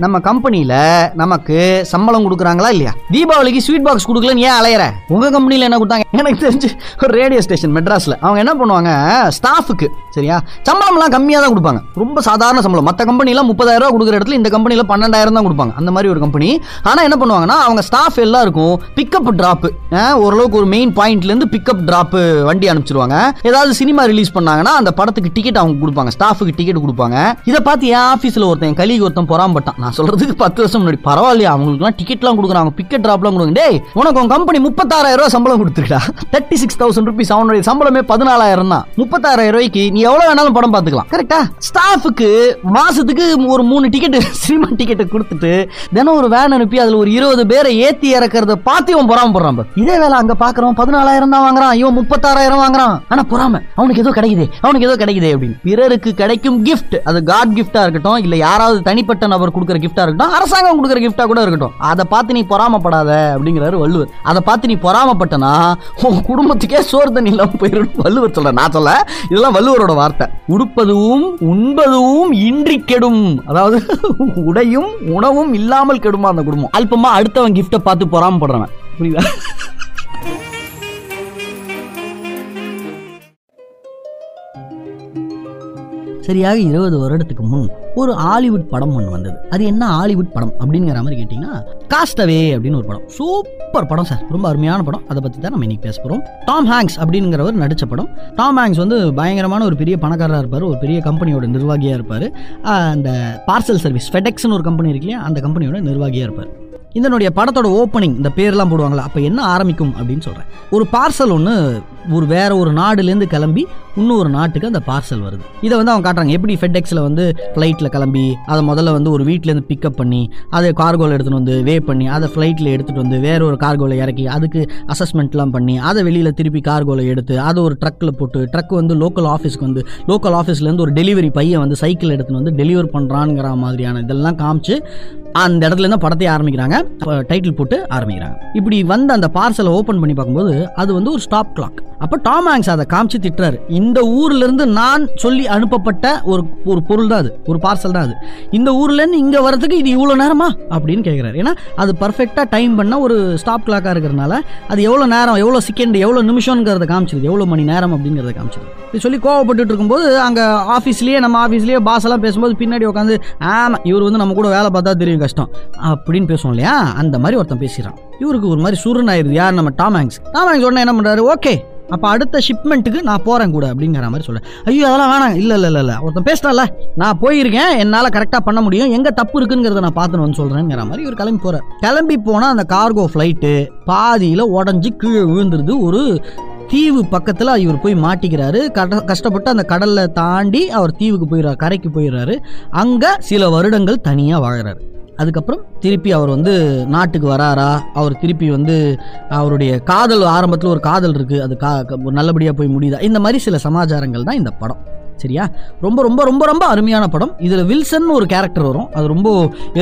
நம்ம கம்பெனியில் நமக்கு சம்பளம் கொடுக்குறாங்களா இல்லையா? தீபாவளிக்கு ஸ்வீட் பாக்ஸ் கொடுக்கலன்னு ஏன் அலையற? உங்க கம்பெனியில் என்ன கொடுத்தாங்க? எனக்கு தெரிஞ்சு ஒரு ரேடியோ ஸ்டேஷன் மெட்ராஸில். அவங்க என்ன பண்ணுவாங்க? ஸ்டாஃபுக்கு சரியா? சம்பளம்லாம் கம்மியாக தான் கொடுப்பாங்க. ரொம்ப சாதாரண சம்பளம். மற்ற கம்பெனிலாம் முப்பதாயிரம் ரூபா கொடுக்குற இடத்துல இந்த கம்பெனியில் பன்னெண்டாயிரம் தான் கொடுப்பாங்க. அந்த மாதிரி ஒரு கம்பெனி ஆனால் என்ன பண்ணுவாங்கன்னா அவங்க ஸ்டாஃப் எல்லாருக்கும் பிக்கப் ட்ராப்பு ஓரளவுக்கு ஒரு மெயின் பாயிண்ட்லேருந்து பிக்கப் ட்ராப்பு வண்டி அனுப்பிச்சிருவாங்க. ஏதாவது சினிமா ரிலீஸ் பண்ணாங்கன்னா அந்த படத்துக்கு டிக்கெட் அவங்க கொடுப்பாங்க. ஸ்டாஃபுக்கு டிக்கெட் கொடுப்பாங்க. இதை பார்த்து என் ஆஃபீஸில் ஒருத்தன் என் ஒருத்தன் பொறாமப்பட்டான். நான் சொல்றதுக்கு பத்து வருஷம் முன்னாடி. பரவாயில்லையா அவங்களுக்குலாம் டிக்கெட்லாம் கொடுக்குறாங்க. பிக்கெட் ட்ராப்லாம் கொடுங்க டேய் உனக்கு உன் கம்பெனி முப்பத்தாறாயிரம் ரூபாய் சம்பளம் கொடுத்துருக்கா தேர்ட்டி சிக்ஸ் தௌசண்ட் ருபீஸ் அவனுடைய சம்பளமே பதினாலாயிரம் தான். முப்பத்தாறாயிரம் ரூபாய்க்கு நீ எவ்வளவு வேணாலும் படம் பார்த்துக்கலாம். கரெக்டா ஸ்டாஃபுக்கு மாசத்துக்கு ஒரு மூணு டிக்கெட் சினிமா டிக்கெட்டை கொடுத்துட்டு தினம் ஒரு வேன் அனுப்பி அதுல ஒரு இருபது பேரை ஏத்தி இறக்கறத பார்த்து இவன் பொறாம போடுறான் இதே வேலை அங்க பாக்குறோம் பதினாலாயிரம் தான் வாங்குறான். இவன் முப்பத்தாறாயிரம் வாங்குறான். ஆனா பொறாம அவனுக்கு ஏதோ கிடைக்குதே அவனுக்கு ஏதோ கிடைக்குது அப்படின்னு. பிறருக்கு கிடைக்கும் கிஃப்ட் அது காட் கிஃப்டா இருக்கட்டும் இல்ல யாராவது தனிப்பட்ட நபர் கொடுக்குற கிஃப்டா இருக்கட்டும் அரசாங்கம் கொடுக்குற கிஃப்டா கூட இருக்கட்டும். அதை பார்த்து நீ பொறாமப்படாத அப்படிங்கிறாரு வள்ளுவர். அதை பார்த்து நீ பொறாமப்பட்டனா உன் குடும்பத்துக்கே சோறு தண்ணி இல்லாம போயிடும் வள்ளுவர் சொல்ற நான் சொல்ல இதெல்லாம் வள்ளுவரோட வார்த்தை. உடுப்பதும் உண்பதும் இன்றி கெடும். அதாவது உடையும் உணவும் இல்லாமல் கெடுமா அந்த குடும்பம்? அல்பமா அடுத்தவன் கிஃப்ட்டை பார்த்து பொறாமப்படுறவன். புரியுதா? சரியாக இருபது வருடத்துக்கு முன் ஒரு ஹாலிவுட் படம் ஒன்று வந்தது. அது என்ன ஹாலிவுட் படம் அப்படிங்கிற மாதிரி கேட்டிங்கன்னா காஸ்டவே அப்படின்னு ஒரு படம். சூப்பர் படம் சார். ரொம்ப அருமையான படம். அதை பற்றி தான் நம்ம இன்னைக்கு பேச போகிறோம் டாம் ஹேங்ஸ் அப்படிங்கிறவர் நடித்த படம். டாம் ஹேங்ஸ் வந்து பயங்கரமான ஒரு பெரிய பணக்காரராக இருப்பார். ஒரு பெரிய கம்பெனியோட நிர்வாகியாக இருப்பார். அந்த பார்சல் சர்வீஸ் ஃபெடெக்ஸ்னு ஒரு கம்பெனி இருக்கு இல்லையா? அந்த கம்பெனியோட நிர்வாகியாக இருப்பார். இதனுடைய படத்தோட ஓப்பனிங் இந்த பேர்லாம் போடுவாங்களா அப்போ என்ன ஆரம்பிக்கும் அப்படின்னு சொல்கிறேன் ஒரு பார்சல் ஒன்று ஒரு வேற ஒரு நாடுலேருந்து கிளம்பி இன்னொரு நாட்டுக்கு அந்த பார்சல் வருது. இதை வந்து அவங்க காட்டுறாங்க. எப்படி ஃபெட்எக்ஸில் வந்து ஃப்ளைட்டில் கிளம்பி அதை முதல்ல வந்து ஒரு வீட்டிலேருந்து பிக்கப் பண்ணி அதை கார்கோவில் எடுத்துகிட்டு வந்து வே பண்ணி அதை ஃப்ளைட்டில் எடுத்துகிட்டு வந்து வேற ஒரு கார்கோவில் இறக்கி அதுக்கு அசஸ்மெண்ட்லாம் பண்ணி அதை வெளியில் திருப்பி கார்கோவில் எடுத்து அதை ஒரு ட்ரக்கில் போட்டு ட்ரக் வந்து லோக்கல் ஆஃபீஸ்க்கு வந்து லோக்கல் ஆஃபீஸ்லேருந்து ஒரு டெலிவரி பையன் வந்து சைக்கிள் எடுத்துன்னு வந்து டெலிவர் பண்ணுறாங்கிற மாதிரியான இதெல்லாம் காமிச்சு அந்த இடத்துல இருந்து படத்தை ஆரம்பிக்கிறாங்க. டைட்டில் போட்டு ஆரம்பிக்கிறாங்க. இப்படி வந்து அந்த பார்சலை ஓப்பன் பண்ணி பார்க்கும்போது அது வந்து ஒரு ஸ்டாப் கிளாக் அப்போ டாம் ஹேங்ஸ் அதை காமிச்சு திட்டுறாரு. இந்த ஊர்ல இருந்து நான் சொல்லி அனுப்பப்பட்ட ஒரு ஒரு பொருள் தான் அது ஒரு பார்சல் தான் அது. இந்த ஊர்ல இருந்து இங்க வரதுக்கு இது இவ்வளோ நேரமா? அப்படின்னு கேட்குறாரு ஏன்னா அது பர்ஃபெக்டாக டைம் பண்ண ஒரு ஸ்டாப் கிளாக்காக இருக்கிறனால அது எவ்வளோ நேரம் எவ்வளோ செகண்ட் எவ்வளோ நிமிஷம்ங்கிறத காமிச்சிருது எவ்வளோ மணி நேரம் அப்படிங்கிறத காமிச்சிருது இது சொல்லி கோவப்பட்டு இருக்கும்போது அங்கே ஆஃபீஸ்லேயே நம்ம ஆஃபீஸ்லேயே பாஸ் எல்லாம் பேசும்போது பின்னாடி உட்காந்து ஆமாம் இவர் வந்து நம்ம கூட வேலை பார்த்தா தெரியும் கஷ்டம். அப்படின்னு பேசுவோம் இல்லையா? அந்த மாதிரி ஒருத்தன் பேசுகிறான் இவருக்கு ஒரு மாதிரி சுருன் ஆயிருது யார்? நம்ம டாம் ஹேங்க்ஸ். டாம் ஹேங்க்ஸ் உடனே என்ன பண்ணுறாரு ஓகே அப்போ அடுத்த ஷிப்மெண்ட்டுக்கு நான் போகிறேன் கூட அப்படிங்கிற மாதிரி சொல்கிறேன் ஐயோ அதெல்லாம் வேணாம். இல்லை இல்லை இல்லை இல்லை. ஒருத்தன் பேசிட்டால நான் போயிருக்கேன். என்னால் கரெக்டாக பண்ண முடியும். எங்கே தப்பு இருக்குங்கிறத நான் பார்த்துன்னு வந்து சொல்கிறேங்கிற மாதிரி இவர் கிளம்பி போகிறார் கிளம்பி போனால் அந்த கார்கோ ஃப்ளைட்டு பாதியில் உடஞ்சி கீழே விழுந்துருது. ஒரு தீவு பக்கத்தில் இவர் போய் மாட்டிக்கிறாரு. கட கஷ்டப்பட்டு அந்த கடலில் தாண்டி அவர் தீவுக்கு போயிடுறாரு கரைக்கு போயிடுறாரு. அங்கே சில வருடங்கள் தனியாக வாழ்கிறாரு அதுக்கப்புறம் திருப்பி அவர் வந்து நாட்டுக்கு வராரா? அவர் திருப்பி வந்து அவருடைய காதல் ஆரம்பத்தில் ஒரு காதல் இருக்குது அது கா நல்லபடியாக போய் முடியுதா? இந்த மாதிரி சில சமாச்சாரங்கள் தான் இந்த படம். சரியா? ரொம்ப ரொம்ப ரொம்ப ரொம்ப அருமையான படம். இதில் வில்சன் ஒரு கேரக்டர் வரும். அது ரொம்ப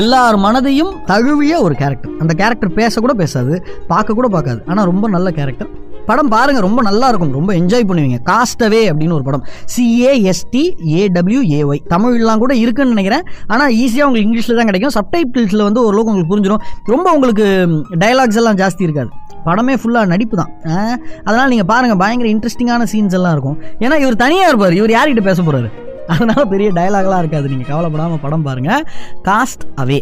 எல்லார் மனதையும் தழுவிய ஒரு கேரக்டர் அந்த கேரக்டர் பேசக்கூட பேசாது பார்க்க கூட பார்க்காது. ஆனால் ரொம்ப நல்ல கேரக்டர் படம் பாருங்க ரொம்ப நல்லா இருக்கும் ரொம்ப என்ஜாய் பண்ணுவீங்க. காஸ்டவே அப்படின்னு ஒரு படம். சிஏஎஸ்டி ஏடபிள்யூஏஒய் தமிழ்லாம் கூட இருக்குன்னு நினைக்கிறேன். ஆனால் ஈஸியாக உங்களுக்கு இங்கிலீஷில் தான் கிடைக்கும். சப்டைட்டில்ஸில் வந்து ஓரளவுக்கு உங்களுக்கு புரிஞ்சிடும் ரொம்ப உங்களுக்கு டைலாக்ஸ் எல்லாம் ஜாஸ்தி இருக்காது. படமே ஃபுல்லாக நடிப்பு தான். அதனால் நீங்கள் பாருங்கள் பயங்கர இன்ட்ரெஸ்டிங்கான சீன்ஸ் எல்லாம் இருக்கும். ஏன்னா இவர் தனியாக இருப்பார். இவர் யார்கிட்ட பேச போகிறாரு அதனால் பெரிய டயலாக்லாம் இருக்காது. நீங்கள் கவலைப்படாமல் படம் பாருங்கள் காஸ்ட் அவே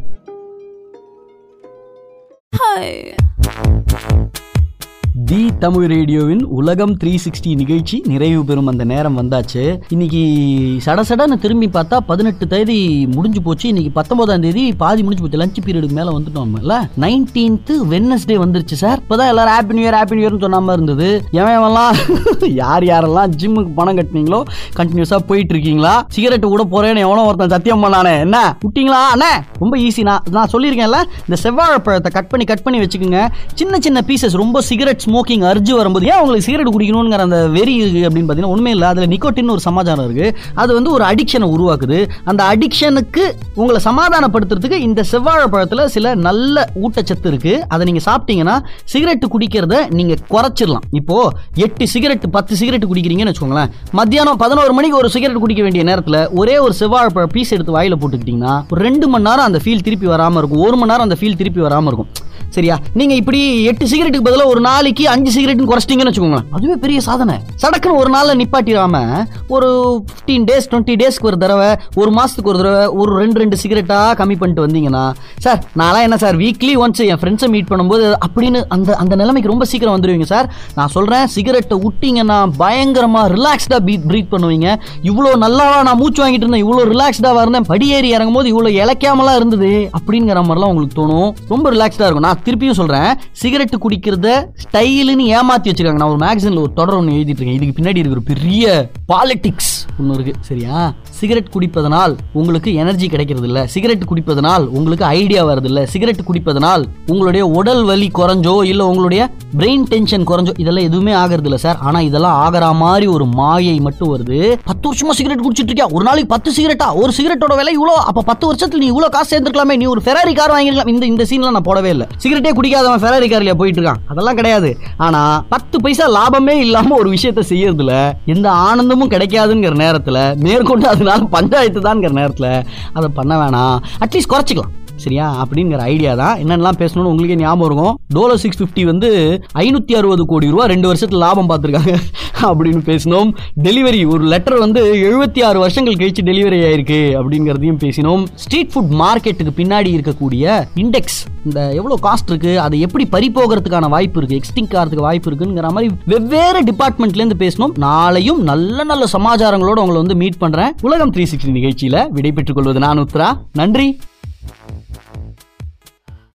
தி தமிழ் ரேடியோவின் உலகம் த்ரீ சிக்ஸ்டி நிகழ்ச்சி நிறைவு பெறும் அந்த நேரம் வந்தாச்சு. இன்னைக்கு சடசடன்னு திரும்பி பார்த்தா பதினெட்டு தேதி முடிஞ்சு போச்சு. இன்னைக்கு பத்தொன்பதாம் தேதி பாதி முடிஞ்சு போச்சு. லஞ்ச் பீரியடுக்கு மேல வந்துட்டோம் நம்மல நைன்டீன்த் வெட்னஸ்டே வந்துருச்சு சார். இப்பதான் எல்லாரும் happy new year happy new இயர்னு சொன்னாம இருந்தது. எவன்லாம் (laughs) யார் யாரெல்லாம் ஜிம்முக்கு பணம் கட்டினீங்களோ கண்டினியூஸா போயிட்டு இருக்கீங்களா? சிகரெட் கூட போறேன்னு எவனோ ஒருத்தன் சத்தியம் பண்ணானே. என்ன? விட்டீங்களா? அண்ணே ரொம்ப ஈஸி நான் நான் சொல்லியிருக்கேன்ல இந்த செவ்வாழை பழத்தை கட் பண்ணி கட் பண்ணி வச்சுக்கோங்க. சின்ன சின்ன பீசஸ் ரொம்ப சிகரெட் ஸ்மோக்கிங் அர்ஜு வரும்போது ஏன் உங்களுக்கு சிகரெட் குடிக்கணுங்கிற அந்த வெறி இருக்கு? அப்படின்னு பார்த்தீங்கன்னா உண்மை இல்லை. அதில் நிக்கோட்டின் ஒரு சமாச்சாரம் இருக்கு. அது வந்து ஒரு அடிக்ஷனை உருவாக்குது. அந்த அடிக்ஷனுக்கு உங்களை சமாதானப்படுத்துறதுக்கு இந்த செவ்வாழை பழத்தில் சில நல்ல ஊட்டச்சத்து இருக்கு. அதை நீங்கள் சாப்பிட்டீங்கன்னா சிகரெட் குடிக்கிறத நீங்கள் குறைச்சிடலாம். இப்போ எட்டு சிகரெட் பத்து சிகரெட் குடிக்கிறீங்கன்னு வச்சுக்கோங்களேன். மத்தியானம் பதினோரு மணிக்கு ஒரு சிகரெட் குடிக்க வேண்டிய நேரத்தில் ஒரே ஒரு செவ்வாழை பீஸ் எடுத்து வாயில போட்டுக்கிட்டீங்கன்னா ஒரு ரெண்டு மணி நேரம் அந்த ஃபீல் திருப்பி வராமல் இருக்கும். ஒரு மணி நேரம் அந்த ஃபீல் திருப்பி வராமல் இருக்கும். சரியா? நீங்க இப்படி எட்டு சிகரெட்டுக்கு பதிலாக ஒரு நாளைக்கு அஞ்சு சிகரெட் குறைச்சிட்டீங்கன்னு வச்சுக்கோங்களேன். அதுவே பெரிய சாதனை. சடக்குன்னு ஒரு நாள்ல நிப்பாட்டிடாம ஒரு ஃபிஃப்டீன் டேஸ் டுவெண்ட்டி டேஸ்க்கு ஒரு தடவை ஒரு மாசத்துக்கு ஒரு தடவை ஒரு ரெண்டு ரெண்டு சிகரெட்டா கம்மி பண்ணிட்டு வந்தீங்கன்னா சார் நான்லாம் என்ன சார் வீக்லி ஒன்ஸ் என் ஃப்ரெண்ட்ஸை மீட் பண்ணும்போது அப்படின்னு அந்த அந்த நிலைமைக்கு ரொம்ப சீக்கிரம் வந்துடுவீங்க சார். நான் சொல்றேன் சிகரெட்டை விட்டீங்கன்னா பயங்கரமா ரிலாக்ஸ்டா பீட் ப்ரீத் பண்ணுவீங்க. இவ்வளோ நல்லாவா நான் மூச்சு வாங்கிட்டு இருந்தேன் இவ்வளோ ரிலாக்ஸ்டாக இருந்தேன் படியேறி இறங்கும் போது இவ்வளோ இழைக்காமலாம் இருந்தது அப்படிங்கிற மாதிரிலாம் உங்களுக்கு தோணும். ரொம்ப ரிலாக்ஸ்டாக இருக்கும். நான் திருப்பியும் சொல்றேன் சிகரெட் குடிக்கிறத ஸ்டைலுன்னு ஏமாத்தி வச்சிருக்காங்க. நான் ஒரு மேக்சினில் ஒரு தொடர் ஒன்று எழுதிட்டு இருக்கேன் இதுக்கு பின்னாடி இருக்கிற பெரிய பாலிட்டிக்ஸ் ஒன்று இருக்கு. சரியா? சிகரெட் குடிப்பதனால் உங்களுக்கு எனர்ஜி கிடைக்கிறது இல்லை சிகரெட் குடிப்பதனால் உங்களுக்கு ஐடியா வருது இல்லை சிகரெட் குடிப்பதனால் உங்களுடைய உடல் வலி குறைஞ்சோ இல்லை உங்களுடைய பிரெயின் டென்ஷன் குறைஞ்சோ இதெல்லாம் எதுவுமே ஆகிறது இல்லை சார் ஆனா இதெல்லாம் ஆகிற மாதிரி ஒரு மாயை மட்டும் வருது. பத்து வருஷமா சிகரெட் குடிச்சிட்டு இருக்கியா ஒரு நாளைக்கு பத்து சிகரெட்டா ஒரு சிகரெட்டோட விலை இவ்வளோ? அப்போ பத்து வருஷத்துல நீ இவ்வளோ காசு சேர்ந்துருக்கலாமே. நீ ஒரு ஃபெராரி கார் வாங்கிருக்கலாம் இந்த இந்த சீன்லாம் நான் போடவே இல்லை. சிகரெட்டே குடிக்காதவன் ஃபெராரி கார்லயா போயிட்டு இருக்கான். அதெல்லாம் கிடையாது. ஆனா பத்து பைசா லாபமே இல்லாம ஒரு விஷயத்த செய்யறதுல எந்த ஆனந்தமும் கிடைக்காதுங்கிற நேரத்துல மேற்கொண்டு அதனால பஞ்சாயத்து தான்ங்கிற நேரத்துல அதை பண்ண வேணாம். அட்லீஸ்ட் குறைச்சிக்கலாம். சரியா? அப்படிங்கிற ஐடியா தான். என்னென்னலாம் பேசணும்னு உங்களுக்கே ஞாபகம் இருக்கும். டோலோ சிக்ஸ் ஃபிஃப்டி வந்து ஐநூற்றி அறுபது கோடி ரூபா ரெண்டு வருஷத்துல லாபம் பார்த்துருக்காங்க (laughs) அப்படின்னு பேசினோம். டெலிவரி ஒரு லெட்டர் வந்து எழுபத்தி ஆறு வருஷங்கள் கழிச்சு டெலிவரி ஆயிருக்கு அப்படிங்கிறதையும் பேசினோம். ஸ்ட்ரீட் ஃபுட் மார்க்கெட்டுக்கு பின்னாடி இருக்கக்கூடிய இண்டெக்ஸ் இந்த எவ்வளோ காஸ்ட் இருக்கு அதை எப்படி பறி போகிறதுக்கான வாய்ப்பு இருக்கு எக்ஸ்டிங் ஆகிறதுக்கு வாய்ப்பு இருக்குங்கிற மாதிரி வெவ்வேறு டிபார்ட்மெண்ட்லேருந்து பேசணும் நாளையும் நல்ல நல்ல சமாச்சாரங்களோட உங்களை வந்து மீட் பண்ணுறேன் உலகம் த்ரீ சிக்ஸ்டி நிகழ்ச்சியில் விடைபெற்றுக் கொள்வது நான் உத்ரா நன்றி.